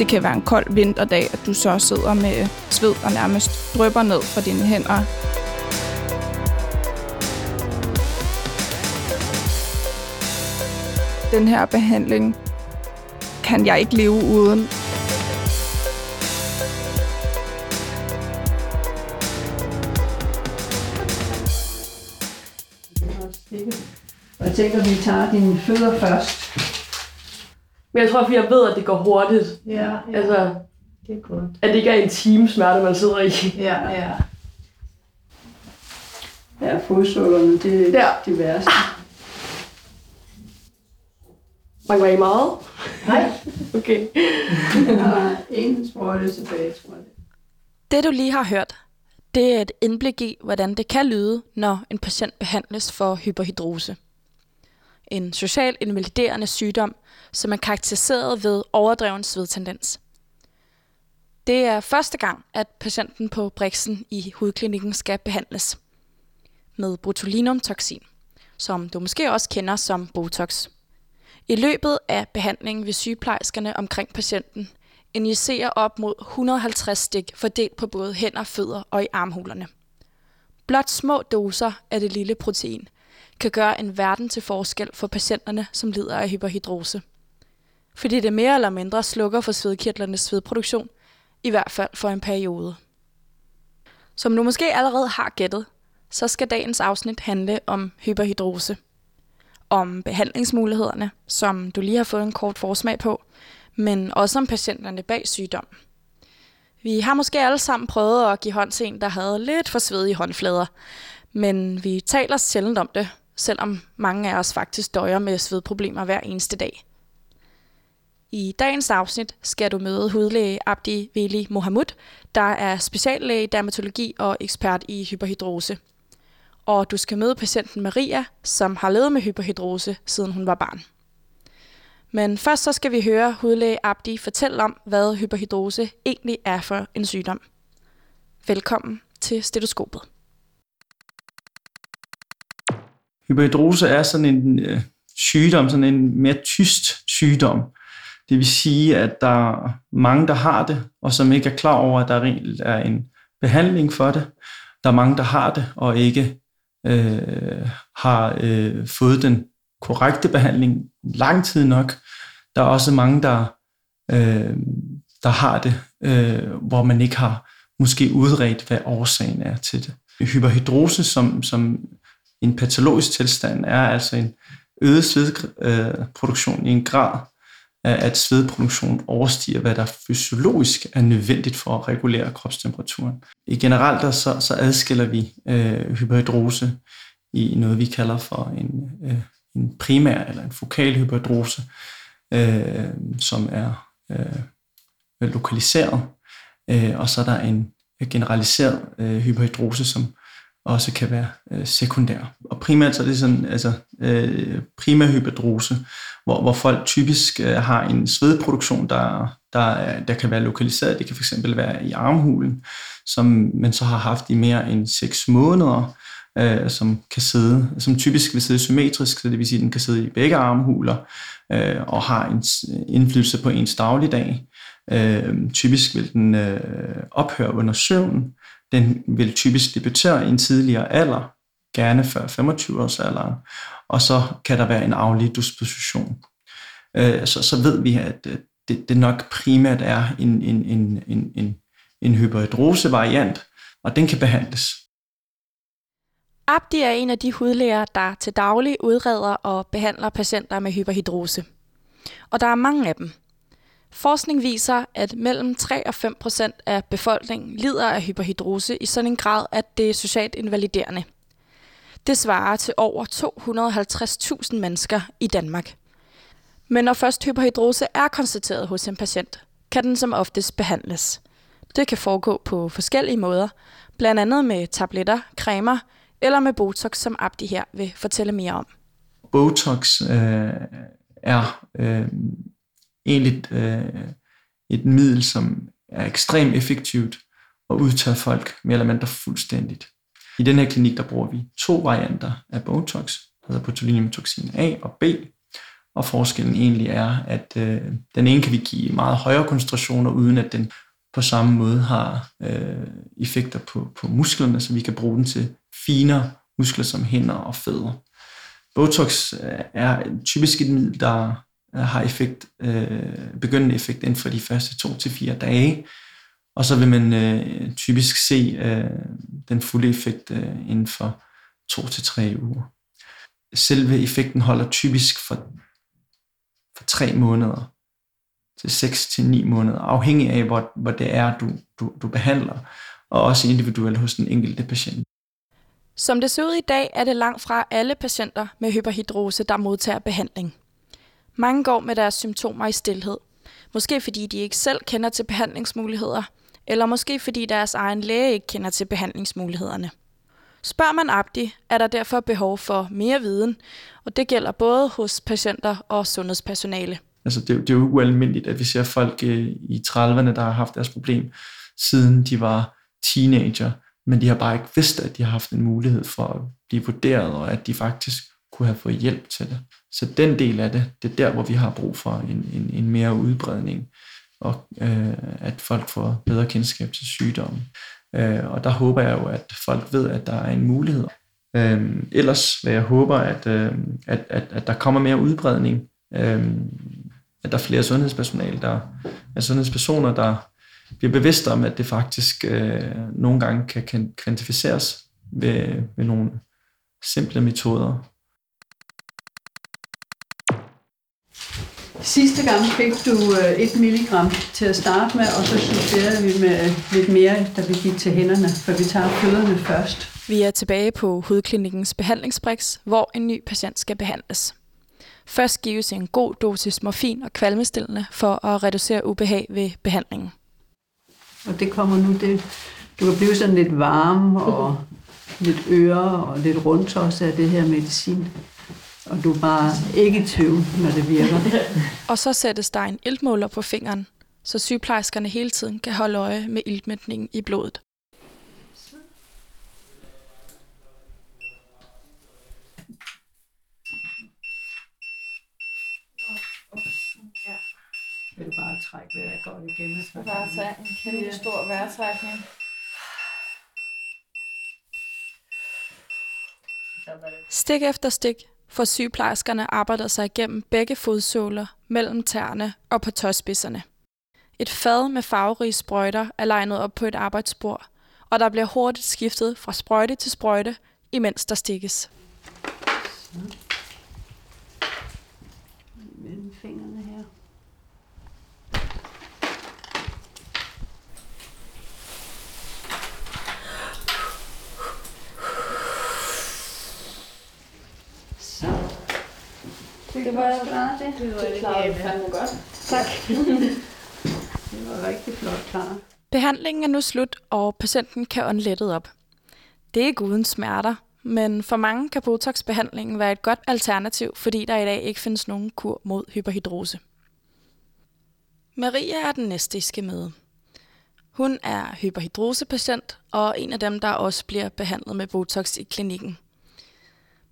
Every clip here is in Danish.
Det kan være en kold vinterdag, at du så sidder med sved og nærmest drypper ned fra dine hænder. Den her behandling kan jeg ikke leve uden. Og jeg tænker, at vi tager dine fødder først. Men jeg tror, fordi jeg ved, at det går hurtigt. Ja, ja. Altså, det er godt. at det ikke er en time smerte, man sidder i. Ja, ja. Ja, fodsålerne, det er Ja. det værste. Mangler I meget? Nej. Okay. Jeg har en sprøjte tilbage, tror jeg. Det du lige har hørt, det er et indblik i, hvordan det kan lyde, når en patient behandles for hyperhidrose. En social invaliderende sygdom, som er karakteriseret ved overdreven svedtendens. Det er første gang, at patienten på Brixen i hudklinikken skal behandles med botulinumtoxin, som du måske også kender som Botox. I løbet af behandlingen vil sygeplejerskerne omkring patienten injicere op mod 150 stik fordelt på både hænder, fødder og i armhulerne. Blot små doser af det lille protein kan gøre en verden til forskel for patienterne, som lider af hyperhidrose. Fordi det mere eller mindre slukker for svedkirtlernes svedproduktion, i hvert fald for en periode. Som du måske allerede har gættet, så skal dagens afsnit handle om hyperhidrose. Om behandlingsmulighederne, som du lige har fået en kort forsmag på, men også om patienterne bag sygdommen. Vi har måske alle sammen prøvet at give hånd til en, der havde lidt for svedige håndflader, men vi taler sjældent om det, selvom mange af os faktisk døjer med svedproblemer hver eneste dag. I dagens afsnit skal du møde hudlæge Abdi Veli Mohamud, der er speciallæge i dermatologi og ekspert i hyperhidrose. Og du skal møde patienten Maria, som har levet med hyperhidrose, siden hun var barn. Men først så skal vi høre hudlæge Abdi fortælle om, hvad hyperhidrose egentlig er for en sygdom. Velkommen til stetoskopet. Hyperhidrose er sådan en øh, sygdom, sådan en mere tyst sygdom. Det vil sige, at der er mange, der har det, og som ikke er klar over, at der reelt er en behandling for det. Der er mange, der har det, og ikke øh, har øh, fået den korrekte behandling lang tid nok. Der er også mange, der, øh, der har det, øh, hvor man ikke har måske udredt, hvad årsagen er til det. Hyperhidrose som, som en patologisk tilstand er altså en øget svedproduktion i en grad, at svedproduktion overstiger, hvad der fysiologisk er nødvendigt for at regulere kropstemperaturen. I generelt der så, så adskiller vi øh, hyperhidrose i noget, vi kalder for en, øh, en primær eller en fokal hyperhidrose, øh, som er øh, lokaliseret, øh, og så er der en generaliseret øh, hyperhidrose, som også kan være øh, sekundær. Og primært så er det sådan, altså øh, primær hyperhidrose, hvor, hvor folk typisk øh, har en svedproduktion, der, der, øh, der kan være lokaliseret. Det kan fx være i armhulen, som man så har haft i mere end 6 måneder, øh, som kan sidde, som typisk vil sidde symmetrisk, så det vil sige, at den kan sidde i begge armhuler øh, og har en indflydelse på ens dagligdag. Øh, typisk vil den øh, ophøre under søvn. Den vil typisk debutere i en tidligere alder, gerne før 25-års alderen, og så kan der være en aflig disposition. Øh, så, så ved vi, at øh, det, det nok primært er en, en, en, en, en, en hyperhidrose-variant, og den kan behandles. Abdi er en af de hudlæger, der til daglig udreder og behandler patienter med hyperhidrose. Og der er mange af dem. Forskning viser, at mellem 3 og 5 procent af befolkningen lider af hyperhidrose i sådan en grad, at det er socialt invaliderende. Det svarer til over 250.000 mennesker i Danmark. Men når først hyperhidrose er konstateret hos en patient, kan den som oftest behandles. Det kan foregå på forskellige måder, blandt andet med tabletter, cremer eller med Botox, som Abdi her vil fortælle mere om. Botox øh, er øh, egentlig øh, et middel, som er ekstremt effektivt og udtager folk mere eller mindre fuldstændigt. I den her klinik, der bruger vi to varianter af Botox, der hedder botulinumtoxin A og B, og forskellen egentlig er, at øh, den ene kan vi give meget højere koncentrationer, uden at den på samme måde har øh, effekter på, på musklerne, så vi kan bruge den til finere muskler som hænder og fødder. Botox øh, er typisk et middel, der øh, har effekt, øh, begyndende effekt inden for de første to til fire dage, og så vil man øh, typisk se øh, den fulde effekt øh, inden for to til tre uger. Selve effekten holder typisk for, for tre måneder til 6 til 9 måneder, afhængig af, hvor, hvor det er, du, du, du behandler, og også individuelt hos den enkelte patient. Som det ser ud i dag, er det langt fra alle patienter med hyperhidrose, der modtager behandling. Mange går med deres symptomer i stillhed. Måske fordi de ikke selv kender til behandlingsmuligheder, eller måske fordi deres egen læge ikke kender til behandlingsmulighederne. Spørger man Abdi, er der derfor behov for mere viden, og det gælder både hos patienter og sundhedspersonale. Altså det, det er jo ualmindeligt, at vi ser folk øh, i 30'erne, der har haft deres problem, siden de var teenager, men de har bare ikke vidst, at de har haft en mulighed for at blive vurderet, og at de faktisk kunne have fået hjælp til det. Så den del af det, det er der, hvor vi har brug for en, en, en mere udbredning, og øh, at folk får bedre kendskab til sygdommen. Øh, og der håber jeg jo, at folk ved, at der er en mulighed. Øh, ellers vil jeg håber, at, øh, at, at, at der kommer mere udbredning, øh, at der er flere sundhedspersonale, der at sundhedspersoner, der bliver bevidste om, at det faktisk øh, nogle gange kan kvantificeres ved, ved nogle simple metoder. Sidste gang fik du 1 øh, milligram til at starte med, og så justerede vi med lidt mere, da vi gik til hænderne, for vi tager fødderne først. Vi er tilbage på Hudklinikkens behandlingsbriks, hvor en ny patient skal behandles. Først gives en god dosis morfin og kvalmestillende for at reducere ubehag ved behandlingen. Og det kommer nu, det, du kan blive sådan lidt varm og lidt øre og lidt rundt også af det her medicin. Og du er bare ikke i tvivl, når det virker. og så sættes der en iltmåler på fingeren, så sygeplejerskerne hele tiden kan holde øje med iltmætningen i blodet. Vil du bare trække vejret godt igen? Jeg skal bare tage en kæmpe stor vejrtrækning. Stik efter stik for sygeplejerskerne arbejder sig igennem begge fodsåler, mellem tæerne og på tåspidserne. Et fad med farverige sprøjter er legnet op på et arbejdsbord, og der bliver hurtigt skiftet fra sprøjte til sprøjte, imens der stikkes. Mellem fingrene her. Det var klar, det. Det var det klarede fandme godt. Tak. det var rigtig flot klar. Behandlingen er nu slut, og patienten kan ånde lettet op. Det er ikke uden smerter, men for mange kan Botox-behandlingen være et godt alternativ, fordi der i dag ikke findes nogen kur mod hyperhidrose. Maria er den næste, I skal møde. Hun er hyperhidrosepatient og en af dem, der også bliver behandlet med Botox i klinikken.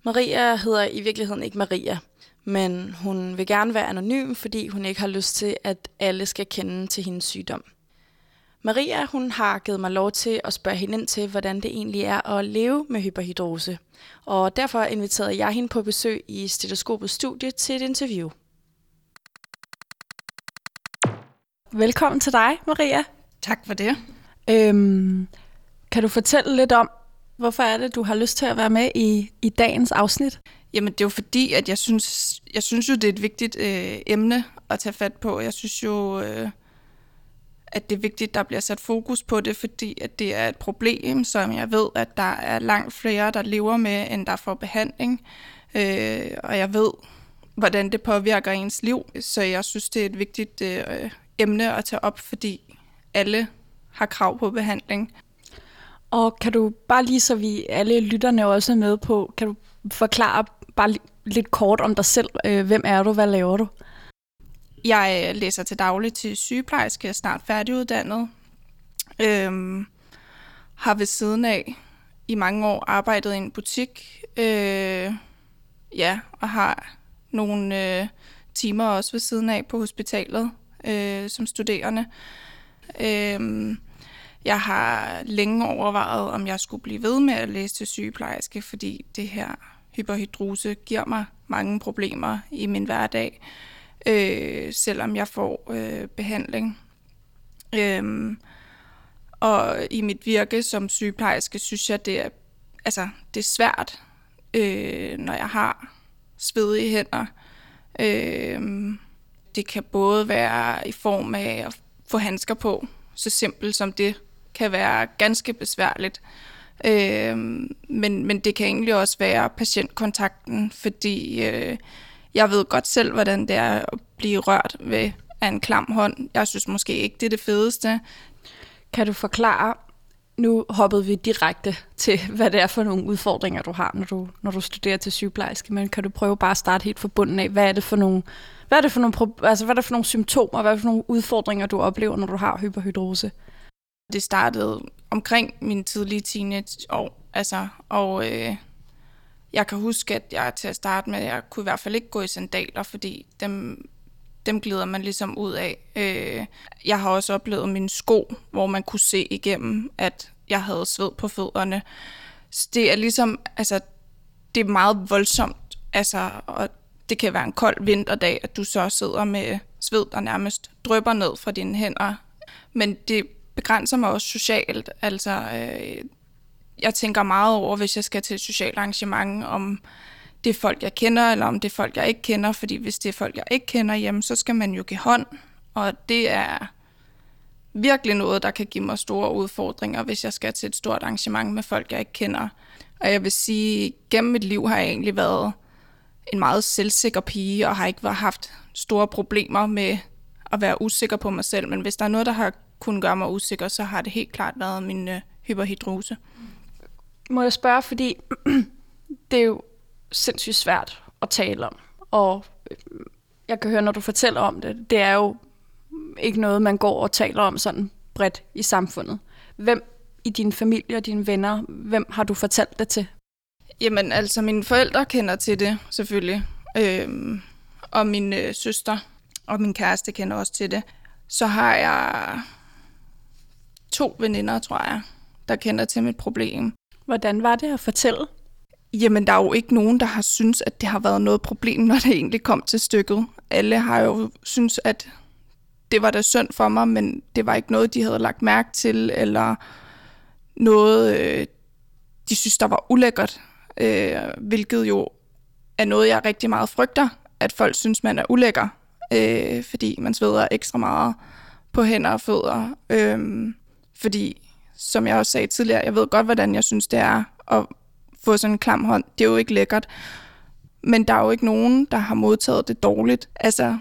Maria hedder i virkeligheden ikke Maria, men hun vil gerne være anonym, fordi hun ikke har lyst til, at alle skal kende til hendes sygdom. Maria hun har givet mig lov til at spørge hende ind til, hvordan det egentlig er at leve med hyperhidrose. Og derfor inviterede jeg hende på besøg i Stetoskopets studie til et interview. Velkommen til dig, Maria. Tak for det. Øhm, kan du fortælle lidt om, hvorfor er det, du har lyst til at være med i, i dagens afsnit? Jamen, det er jo fordi, at jeg synes, jeg synes jo, det er et vigtigt øh, emne at tage fat på. Jeg synes jo, øh, at det er vigtigt, at der bliver sat fokus på det, fordi at det er et problem, som jeg ved, at der er langt flere, der lever med, end der får behandling. Øh, og jeg ved, hvordan det påvirker ens liv. Så jeg synes, det er et vigtigt øh, emne at tage op, fordi alle har krav på behandling. Og kan du bare lige, så vi alle lytterne også er med på, kan du forklare bare lidt kort om dig selv. Øh, hvem er du? Hvad laver du? Jeg øh, læser til daglig til sygeplejerske. Jeg er snart færdiguddannet. Øhm, har ved siden af i mange år arbejdet i en butik. Øh, ja, og har nogle øh, timer også ved siden af på hospitalet øh, som studerende. Øh, jeg har længe overvejet, om jeg skulle blive ved med at læse til sygeplejerske, fordi det her hyperhidrose giver mig mange problemer i min hverdag, øh, selvom jeg får øh, behandling. Øh, og i mit virke som sygeplejerske synes jeg, det er, altså, det er svært, øh, når jeg har svedige hænder. Øh, det kan både være i form af at få handsker på, så simpelt som det kan være ganske besværligt. Øh, men, men det kan egentlig også være patientkontakten, fordi øh, jeg ved godt selv, hvordan det er at blive rørt ved af en klam hånd. Jeg synes måske ikke, det er det fedeste. Kan du forklare, nu hoppede vi direkte til, hvad det er for nogle udfordringer, du har, når du, når du studerer til sygeplejerske, men kan du prøve bare at starte helt fra bunden af, hvad er det for nogle, hvad er det for nogle, altså, hvad er det for nogle symptomer, hvad er det for nogle udfordringer, du oplever, når du har hyperhidrose? Det startede omkring mine tidlige teenageår, altså, og øh, jeg kan huske, at jeg til at starte med, jeg kunne i hvert fald ikke gå i sandaler, fordi dem, dem glider man ligesom ud af. Øh, jeg har også oplevet mine sko, hvor man kunne se igennem, at jeg havde sved på fødderne. Så det er ligesom, altså, det er meget voldsomt, altså, og det kan være en kold vinterdag, at du så sidder med sved, der nærmest drøber ned fra dine hænder. Men det begrænser mig også socialt, altså, øh, jeg tænker meget over, hvis jeg skal til et socialt arrangement, om det er folk, jeg kender, eller om det er folk, jeg ikke kender. Fordi hvis det er folk, jeg ikke kender, jamen, så skal man jo give hånd. Og det er virkelig noget, der kan give mig store udfordringer, hvis jeg skal til et stort arrangement med folk, jeg ikke kender. Og jeg vil sige, gennem mit liv har jeg egentlig været en meget selvsikker pige, og har ikke haft store problemer med at være usikker på mig selv. Men hvis der er noget, der har kunnet gøre mig usikker, så har det helt klart været min øh, hyperhidrose. Må jeg spørge, fordi det er jo sindssygt svært at tale om. Og øh, jeg kan høre, når du fortæller om det, det er jo ikke noget, man går og taler om sådan bredt i samfundet. Hvem i din familie og dine venner, hvem har du fortalt det til? Jamen, altså, mine forældre kender til det, selvfølgelig. Øhm, og min øh, søster og min kæreste kender også til det. Så har jeg to veninder, tror jeg, der kender til mit problem. Hvordan var det at fortælle? Jamen, der er jo ikke nogen, der har synes, at det har været noget problem, når det egentlig kom til stykket. Alle har jo synes, at det var da synd for mig, men det var ikke noget, de havde lagt mærke til, eller noget, øh, de synes, der var ulækkert, øh, hvilket jo er noget, jeg rigtig meget frygter, at folk synes, man er ulækker, øh, fordi man sveder ekstra meget på hænder og fødder. Øh, fordi, som jeg også sagde tidligere, jeg ved godt, hvordan jeg synes, det er at få sådan en klam hånd. Det er jo ikke lækkert. Men der er jo ikke nogen, der har modtaget det dårligt. Altså,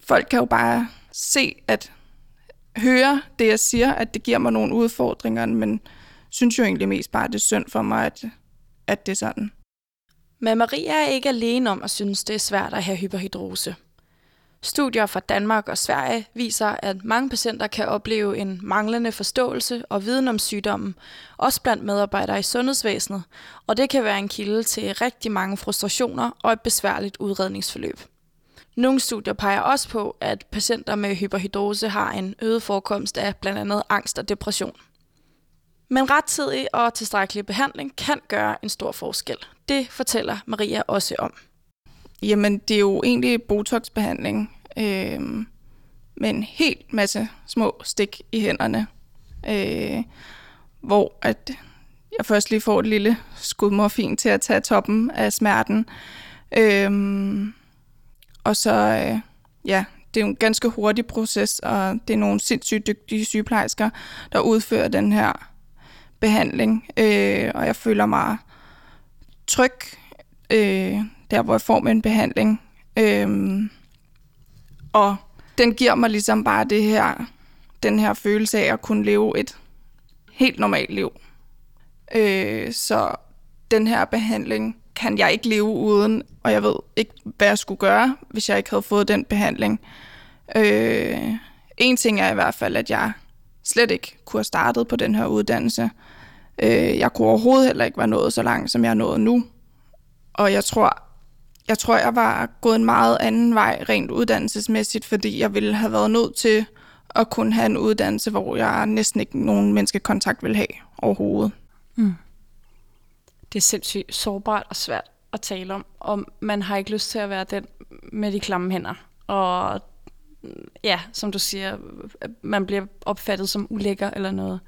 folk kan jo bare se, at høre det, jeg siger, at det giver mig nogle udfordringer, men synes jo egentlig mest bare, at det er synd for mig, at, at det er sådan. Men Maria er ikke alene om at synes, det er svært at have hyperhidrose. Studier fra Danmark og Sverige viser, at mange patienter kan opleve en manglende forståelse og viden om sygdommen, også blandt medarbejdere i sundhedsvæsenet, og det kan være en kilde til rigtig mange frustrationer og et besværligt udredningsforløb. Nogle studier peger også på, at patienter med hyperhidrose har en øget forekomst af blandt andet angst og depression. Men rettidig og tilstrækkelig behandling kan gøre en stor forskel. Det fortæller Maria også om. Jamen, det er jo egentlig botoxbehandling øh, med en helt masse små stik i hænderne, øh, hvor at jeg først lige får et lille skud morfin til at tage toppen af smerten. Øh, og så, øh, ja, det er jo en ganske hurtig proces, og det er nogle sindssygt dygtige sygeplejersker, der udfører den her behandling, øh, og jeg føler mig tryg, øh, der hvor jeg får min behandling. Øhm, og den giver mig ligesom bare det her, den her følelse af at kunne leve et helt normalt liv. Øh, så den her behandling kan jeg ikke leve uden, og jeg ved ikke, hvad jeg skulle gøre, hvis jeg ikke havde fået den behandling. Øh, en ting er i hvert fald, at jeg slet ikke kunne have startet på den her uddannelse. Øh, jeg kunne overhovedet heller ikke være nået så langt, som jeg er nået nu. Og jeg tror jeg tror, jeg var gået en meget anden vej rent uddannelsesmæssigt, fordi jeg ville have været nødt til at kunne have en uddannelse, hvor jeg næsten ikke nogen menneskekontakt vil have overhovedet. Mm. Det er sindssygt sårbart og svært at tale om, og man har ikke lyst til at være den med de klamme hænder. Og ja, som du siger, man bliver opfattet som ulækker eller noget.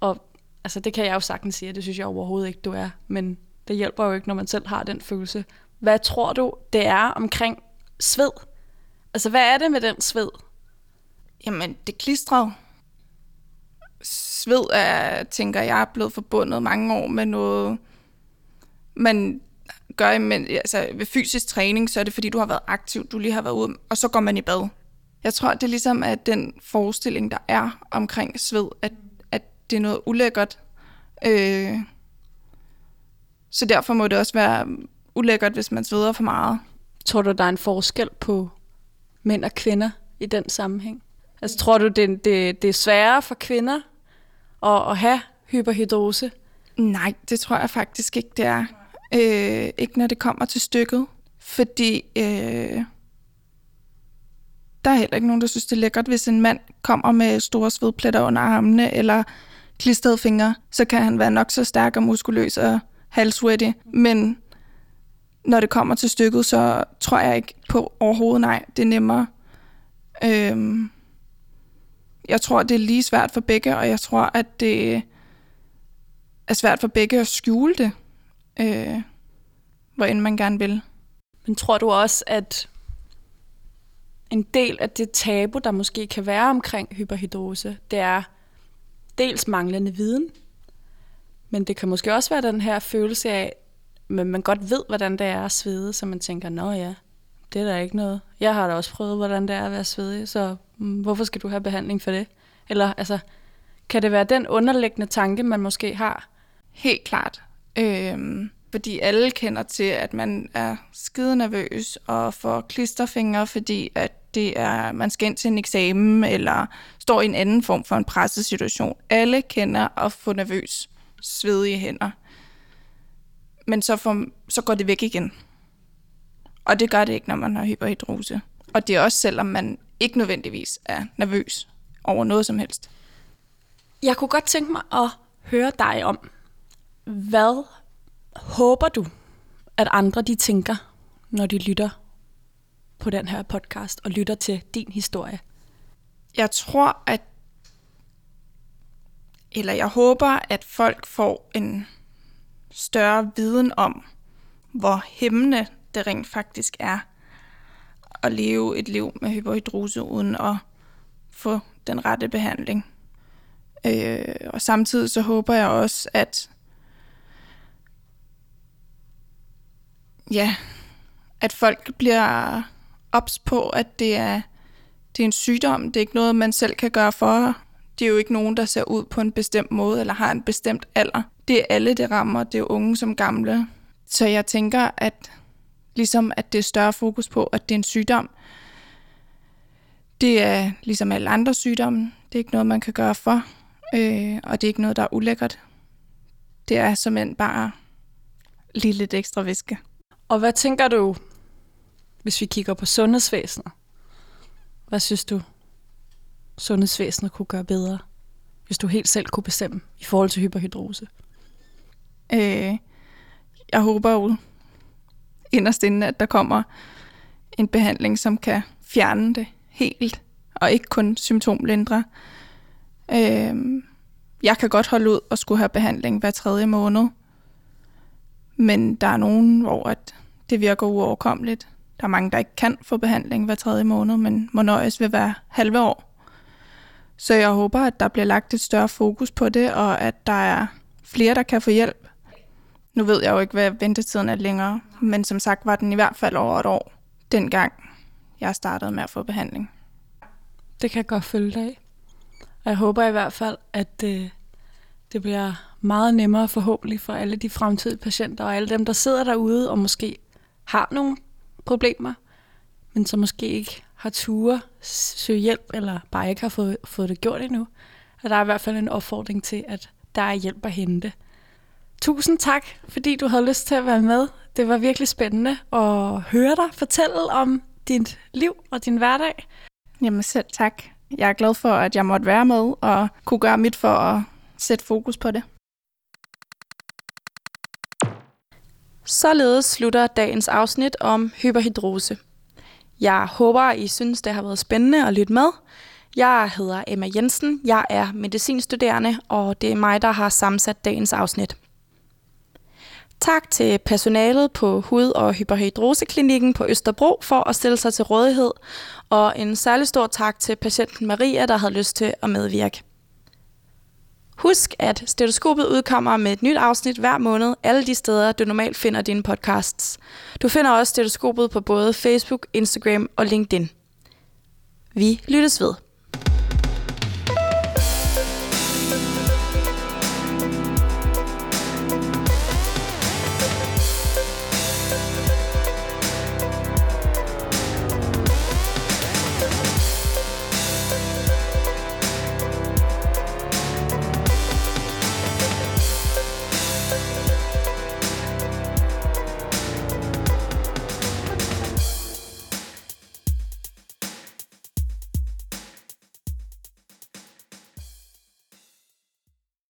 Og altså, det kan jeg jo sagtens sige, det synes jeg overhovedet ikke, du er. Men det hjælper jo ikke, når man selv har den følelse. Hvad tror du, det er omkring sved? Altså, hvad er det med den sved? Jamen, det klistrer Sved er, tænker jeg, er blevet forbundet mange år med noget, man gør men, altså, ved fysisk træning, så er det fordi, du har været aktiv, du lige har været ude, og så går man i bad. Jeg tror, det er ligesom, at den forestilling, der er omkring sved, at, at det er noget ulækkert. Øh, så derfor må det også være ulækkert, hvis man sveder for meget. Tror du, der er en forskel på mænd og kvinder i den sammenhæng? Altså tror du, det, det, det er sværere for kvinder at, at have hyperhidrose? Nej, det tror jeg faktisk ikke, det er. Øh, ikke når det kommer til stykket. Fordi øh, der er heller ikke nogen, der synes, det er lækkert, hvis en mand kommer med store svedpletter under armene, eller klistrede fingre, så kan han være nok så stærk og muskuløs og halvsweaty. Men når det kommer til stykket, så tror jeg ikke på overhovedet nej. Det er nemmere. Øhm, jeg tror, det er lige svært for begge, og jeg tror, at det er svært for begge at skjule det, øh, hvor end man gerne vil. Men tror du også, at en del af det tabu, der måske kan være omkring hyperhidrose, det er dels manglende viden, men det kan måske også være den her følelse af, men man godt ved, hvordan det er at svede, så man tænker, nå ja, det er der ikke noget. Jeg har da også prøvet, hvordan det er at være svedig, så mm, hvorfor skal du have behandling for det? Eller altså, kan det være den underliggende tanke, man måske har? Helt klart. Øhm, fordi alle kender til, at man er skide nervøs og får klisterfingre, fordi at det er, man skal ind til en eksamen eller står i en anden form for en pressesituation. Alle kender at få nervøs, svedige hænder. Men så, får, så går det væk igen. Og det gør det ikke, når man har hyperhidrose. Og det er også selvom man ikke nødvendigvis er nervøs over noget som helst. Jeg kunne godt tænke mig at høre dig om, hvad håber du, at andre de tænker, når de lytter på den her podcast og lytter til din historie? Jeg tror, at eller jeg håber, at folk får en større viden om, hvor hæmmende det rent faktisk er at leve et liv med hyperhidrose uden at få den rette behandling. Øh, og samtidig så håber jeg også, at ja, at folk bliver ops på, at det er, det er en sygdom. Det er ikke noget, man selv kan gøre for. Det er jo ikke nogen, der ser ud på en bestemt måde eller har en bestemt alder. Det er alle, det rammer. Det er unge som gamle. Så jeg tænker, at ligesom at det er større fokus på, at det er en sygdom. Det er ligesom alle andre sygdomme. Det er ikke noget, man kan gøre for. Øh, og det er ikke noget, der er ulækkert. Det er som bare lige lidt ekstra væske. Og hvad tænker du, hvis vi kigger på sundhedsvæsenet? Hvad synes du, sundhedsvæsenet kunne gøre bedre, hvis du helt selv kunne bestemme i forhold til hyperhidrose? Øh, jeg håber jo inderst inden, at der kommer en behandling, som kan fjerne det helt, og ikke kun symptomlindre. Øh, jeg kan godt holde ud og skulle have behandling hver tredje måned, men der er nogen, hvor at det virker uoverkommeligt. Der er mange, der ikke kan få behandling hver tredje måned, men må nøjes ved hver halve år. Så jeg håber, at der bliver lagt et større fokus på det, og at der er flere, der kan få hjælp. Nu ved jeg jo ikke, hvad ventetiden er længere, men som sagt var den i hvert fald over et år, dengang jeg startede med at få behandling. Det kan jeg godt følge dig af. Og jeg håber i hvert fald, at det, øh, det bliver meget nemmere forhåbentlig for alle de fremtidige patienter og alle dem, der sidder derude og måske har nogle problemer, men som måske ikke har ture søge hjælp, eller bare ikke har fået, fået det gjort endnu. Og der er i hvert fald en opfordring til, at der er hjælp at hente. Tusind tak, fordi du havde lyst til at være med. Det var virkelig spændende at høre dig fortælle om dit liv og din hverdag. Jamen selv tak. Jeg er glad for, at jeg måtte være med og kunne gøre mit for at sætte fokus på det. Således slutter dagens afsnit om hyperhidrose. Jeg håber, I synes, det har været spændende at lytte med. Jeg hedder Emma Jensen, jeg er medicinstuderende, og det er mig, der har sammensat dagens afsnit. Tak til personalet på Hud- og Hyperhidroseklinikken på Østerbro for at stille sig til rådighed, og en særlig stor tak til patienten Maria, der havde lyst til at medvirke. Husk, at Stetoskopet udkommer med et nyt afsnit hver måned, alle de steder, du normalt finder dine podcasts. Du finder også Stetoskopet på både Facebook, Instagram og LinkedIn. Vi lyttes ved.